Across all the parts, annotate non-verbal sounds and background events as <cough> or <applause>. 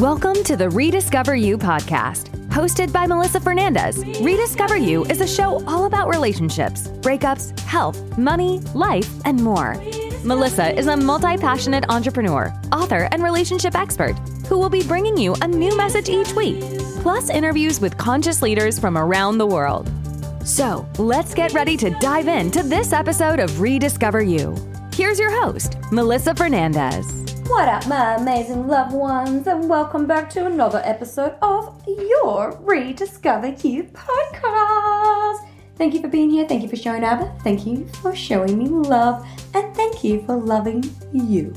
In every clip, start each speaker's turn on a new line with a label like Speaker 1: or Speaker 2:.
Speaker 1: Welcome to the Rediscover You podcast. Hosted by Melissa Fernandez, Rediscover You is a show all about relationships, breakups, health, money, life, and more. Melissa is a multi passionate entrepreneur, author, and relationship expert who will be bringing you a new message each week, plus interviews with conscious leaders from around the world. So let's get ready to dive into this episode of Rediscover You. Here's your host, Melissa Fernandez.
Speaker 2: What up, my amazing loved ones, and welcome back to another episode of your Rediscover You podcast. Thank you for being here, thank you for showing up, thank you for showing me love, and thank you for loving you.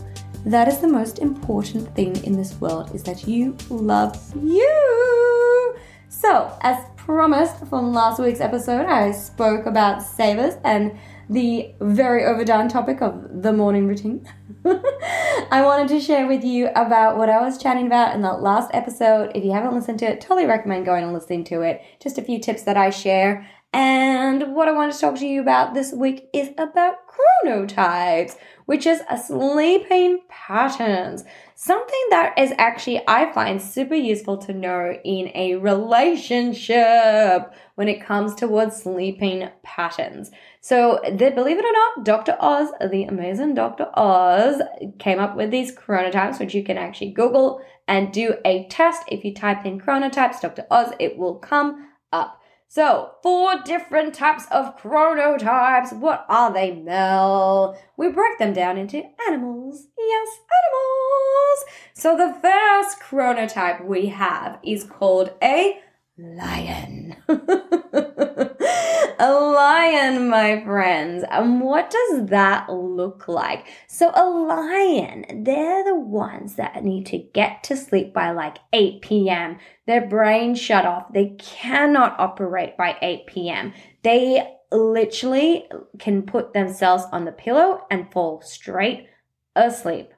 Speaker 2: That is the most important thing in this world is that you love you. So, as promised from last week's episode, I spoke about savers and the very overdone topic of the morning routine. <laughs> I wanted to share with you about what I was chatting about in that last episode. If you haven't listened to it, totally recommend going and listening to it. Just a few tips that I share. And what I want to talk to you about this week is about chronotypes, which is a sleeping patterns. Something that is actually, I find super useful to know in a relationship when it comes towards sleeping patterns. So, the, believe it or not, Dr. Oz, the amazing Dr. Oz, came up with these chronotypes, which you can actually Google and do a test. If you type in chronotypes, Dr. Oz, it will come up. So, four different types of chronotypes. What are they, Mel? We break them down into animals. Yes, animals. So, the first chronotype we have is called a lion. <laughs> a lion, my friends. And what does that look like? So, a lion, they're the ones that need to get to sleep by like 8 p.m. Their brain shut off. They cannot operate by 8 p.m. They literally can put themselves on the pillow and fall straight asleep.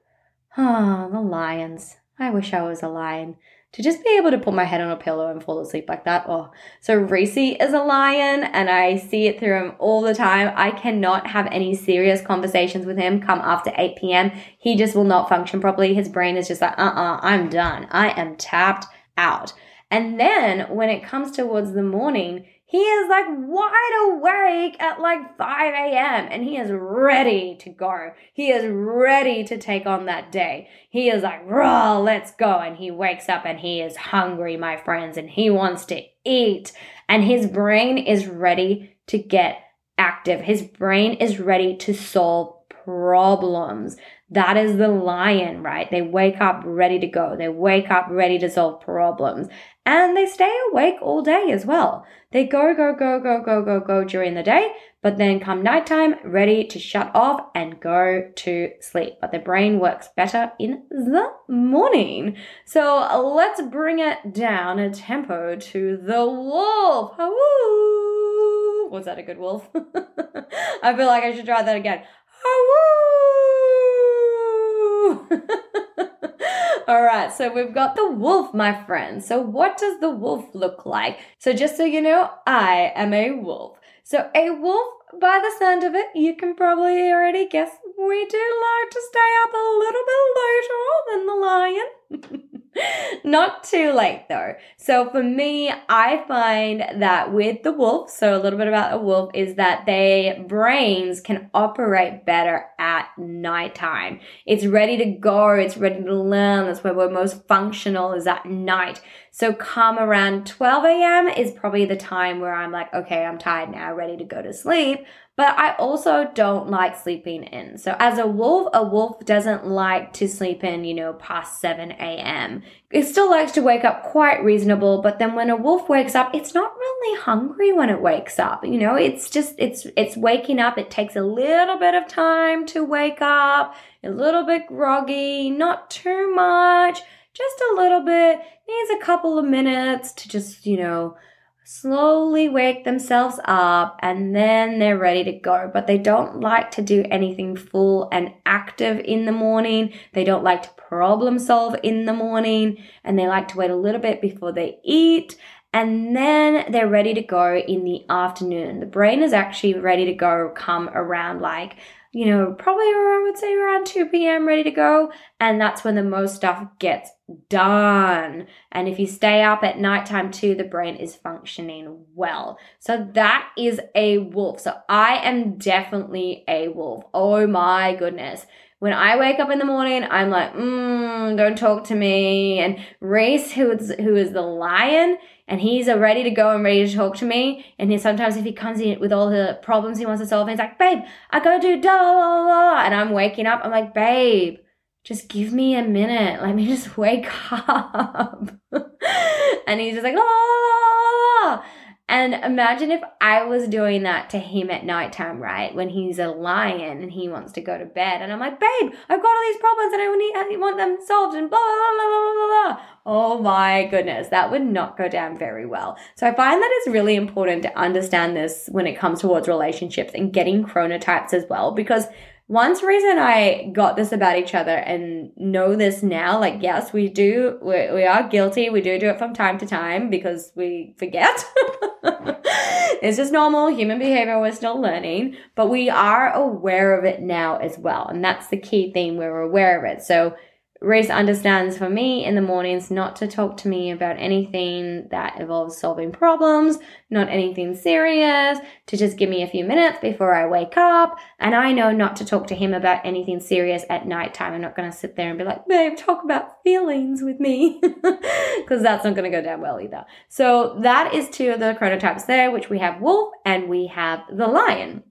Speaker 2: Oh, <sighs> the lions. I wish I was a lion to just be able to put my head on a pillow and fall asleep like that. Oh, so Reese is a lion and I see it through him all the time. I cannot have any serious conversations with him come after 8 p.m. He just will not function properly. His brain is just like, uh uh-uh, uh, i am done. I am tapped out. And then when it comes towards the morning, he is like wide awake at like 5 a.m. and he is ready to go. He is ready to take on that day. He is like, raw, let's go. And he wakes up and he is hungry, my friends, and he wants to eat. And his brain is ready to get active. His brain is ready to solve problems. That is the lion, right? They wake up ready to go. They wake up ready to solve problems. And they stay awake all day as well. They go, go, go, go, go, go, go during the day, but then come nighttime, ready to shut off and go to sleep. But the brain works better in the morning. So let's bring it down a tempo to the wolf. Was that a good wolf? <laughs> I feel like I should try that again. <laughs> All right, so we've got the wolf, my friend. So, what does the wolf look like? So, just so you know, I am a wolf. So, a wolf, by the sound of it, you can probably already guess we do like to stay up a little bit later than the lion. <laughs> <laughs> Not too late though. So for me, I find that with the wolf, so a little bit about a wolf is that their brains can operate better at nighttime. It's ready to go, it's ready to learn. That's where we're most functional is at night. So come around 12 a.m. is probably the time where I'm like, okay, I'm tired now, ready to go to sleep. But I also don't like sleeping in. So as a wolf, a wolf doesn't like to sleep in, you know, past 7 a.m. It still likes to wake up quite reasonable, but then when a wolf wakes up, it's not really hungry when it wakes up. You know, it's just, it's, it's waking up. It takes a little bit of time to wake up, a little bit groggy, not too much, just a little bit, needs a couple of minutes to just, you know, slowly wake themselves up and then they're ready to go. But they don't like to do anything full and active in the morning. They don't like to problem solve in the morning and they like to wait a little bit before they eat. And then they're ready to go in the afternoon. The brain is actually ready to go come around like you know, probably I would say around 2 p.m. ready to go. And that's when the most stuff gets done. And if you stay up at nighttime too, the brain is functioning well. So that is a wolf. So I am definitely a wolf. Oh my goodness. When I wake up in the morning, I'm like, mm, don't talk to me. And Reese, who is, who is the lion, and he's ready to go and ready to talk to me. And he sometimes if he comes in with all the problems he wants to solve, he's like, babe, I gotta do da la la and I'm waking up, I'm like, babe, just give me a minute. Let me just wake <laughs> up. <laughs> and he's just like, la la la and imagine if I was doing that to him at nighttime, right? When he's a lion and he wants to go to bed. And I'm like, babe, I've got all these problems and I need, I want them solved and blah, blah, blah, blah, blah, blah. Oh my goodness, that would not go down very well. So I find that it's really important to understand this when it comes towards relationships and getting chronotypes as well, because one reason I got this about each other and know this now, like, yes, we do, we, we are guilty. We do do it from time to time because we forget. <laughs> it's just normal human behavior. We're still learning, but we are aware of it now as well. And that's the key thing. We're aware of it. So Reese understands for me in the mornings not to talk to me about anything that involves solving problems, not anything serious, to just give me a few minutes before I wake up. And I know not to talk to him about anything serious at nighttime. I'm not going to sit there and be like, babe, talk about feelings with me, <laughs> because that's not going to go down well either. So that is two of the chronotypes there, which we have wolf and we have the lion.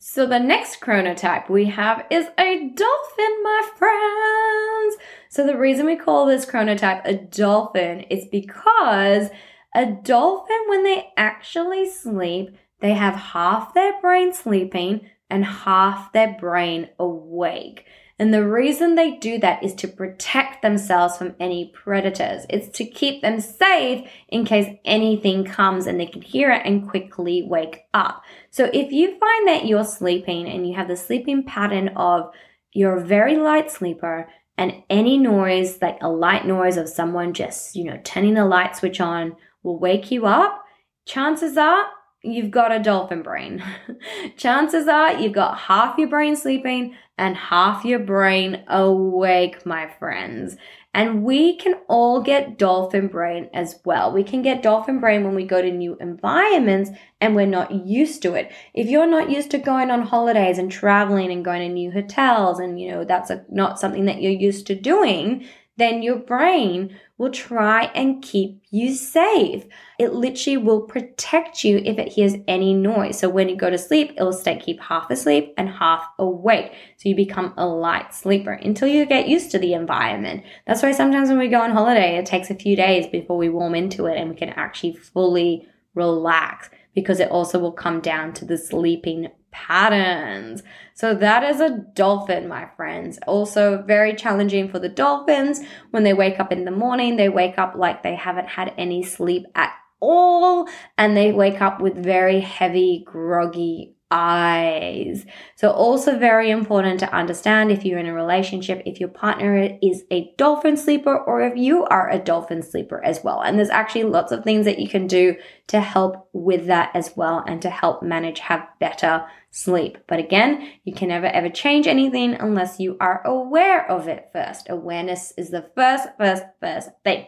Speaker 2: So the next chronotype we have is a dolphin, my friends. So the reason we call this chronotype a dolphin is because a dolphin, when they actually sleep, they have half their brain sleeping and half their brain awake. And the reason they do that is to protect themselves from any predators. It's to keep them safe in case anything comes and they can hear it and quickly wake up. So if you find that you're sleeping and you have the sleeping pattern of you're a very light sleeper and any noise, like a light noise of someone just, you know, turning the light switch on will wake you up, chances are you've got a dolphin brain. <laughs> Chances are you've got half your brain sleeping and half your brain awake, my friends. And we can all get dolphin brain as well. We can get dolphin brain when we go to new environments and we're not used to it. If you're not used to going on holidays and traveling and going to new hotels and you know that's a, not something that you're used to doing, then your brain will try and keep you safe. It literally will protect you if it hears any noise. So when you go to sleep, it'll stay keep half asleep and half awake. So you become a light sleeper until you get used to the environment. That's why sometimes when we go on holiday, it takes a few days before we warm into it and we can actually fully relax because it also will come down to the sleeping patterns. So that is a dolphin, my friends. Also very challenging for the dolphins. When they wake up in the morning, they wake up like they haven't had any sleep at all and they wake up with very heavy, groggy eyes. So also very important to understand if you're in a relationship, if your partner is a dolphin sleeper or if you are a dolphin sleeper as well. And there's actually lots of things that you can do to help with that as well and to help manage have better sleep. But again, you can never ever change anything unless you are aware of it first. Awareness is the first, first, first thing.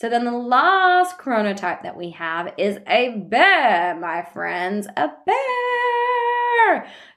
Speaker 2: So then the last chronotype that we have is a bear, my friends. A bear.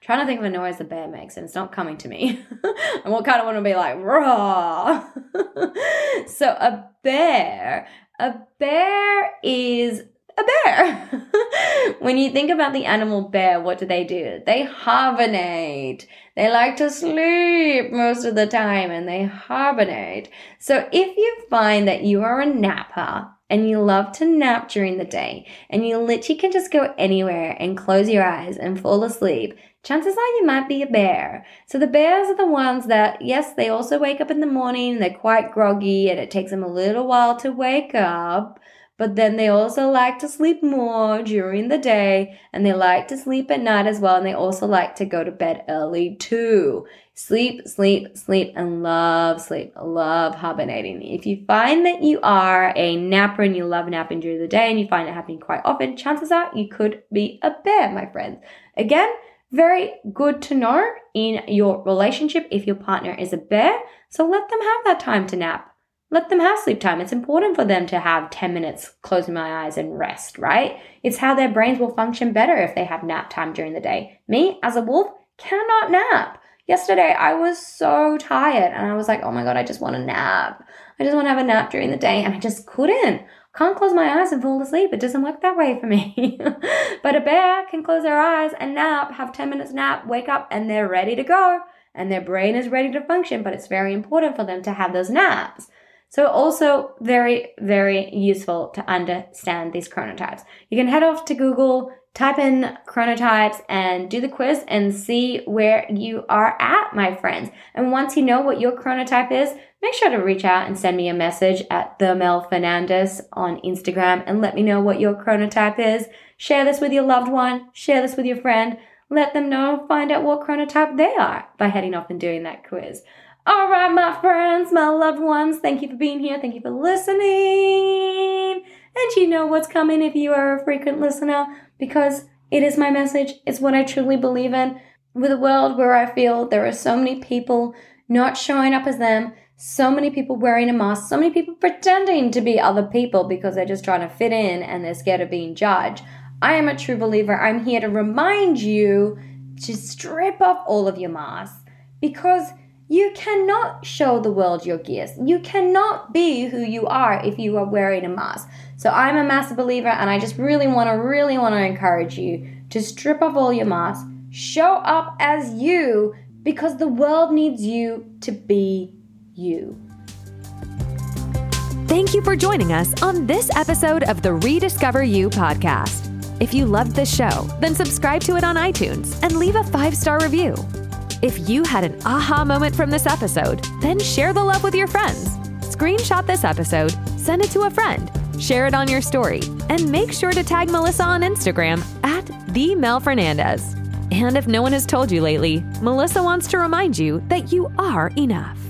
Speaker 2: Trying to think of a noise a bear makes, and it's not coming to me. <laughs> I what kind of want to be like raw. <laughs> so a bear, a bear is a bear. <laughs> when you think about the animal bear, what do they do? They hibernate. They like to sleep most of the time and they hibernate. So if you find that you are a napper and you love to nap during the day and you literally can just go anywhere and close your eyes and fall asleep, chances are you might be a bear. So the bears are the ones that, yes, they also wake up in the morning, they're quite groggy and it takes them a little while to wake up but then they also like to sleep more during the day and they like to sleep at night as well. And they also like to go to bed early too. Sleep, sleep, sleep, and love sleep. Love hibernating. If you find that you are a napper and you love napping during the day and you find it happening quite often, chances are you could be a bear, my friends. Again, very good to know in your relationship if your partner is a bear. So let them have that time to nap. Let them have sleep time. It's important for them to have 10 minutes closing my eyes and rest, right? It's how their brains will function better if they have nap time during the day. Me, as a wolf, cannot nap. Yesterday, I was so tired and I was like, oh my God, I just want a nap. I just want to have a nap during the day. And I just couldn't. Can't close my eyes and fall asleep. It doesn't work that way for me. <laughs> but a bear can close their eyes and nap, have 10 minutes nap, wake up, and they're ready to go. And their brain is ready to function, but it's very important for them to have those naps. So also very, very useful to understand these chronotypes. You can head off to Google, type in chronotypes and do the quiz and see where you are at, my friends. And once you know what your chronotype is, make sure to reach out and send me a message at the Mel Fernandez on Instagram and let me know what your chronotype is. Share this with your loved one, share this with your friend, let them know, find out what chronotype they are by heading off and doing that quiz. All right, my friends, my loved ones, thank you for being here. Thank you for listening. And you know what's coming if you are a frequent listener because it is my message. It's what I truly believe in. With a world where I feel there are so many people not showing up as them, so many people wearing a mask, so many people pretending to be other people because they're just trying to fit in and they're scared of being judged. I am a true believer. I'm here to remind you to strip off all of your masks because you cannot show the world your gifts. You cannot be who you are if you are wearing a mask. So I'm a massive believer and I just really want to really want to encourage you to strip off all your masks, show up as you because the world needs you to be you.
Speaker 1: Thank you for joining us on this episode of the Rediscover You podcast. If you loved this show, then subscribe to it on iTunes and leave a five star review. If you had an aha moment from this episode, then share the love with your friends. Screenshot this episode, send it to a friend, share it on your story, and make sure to tag Melissa on Instagram at the Mel Fernandez. And if no one has told you lately, Melissa wants to remind you that you are enough.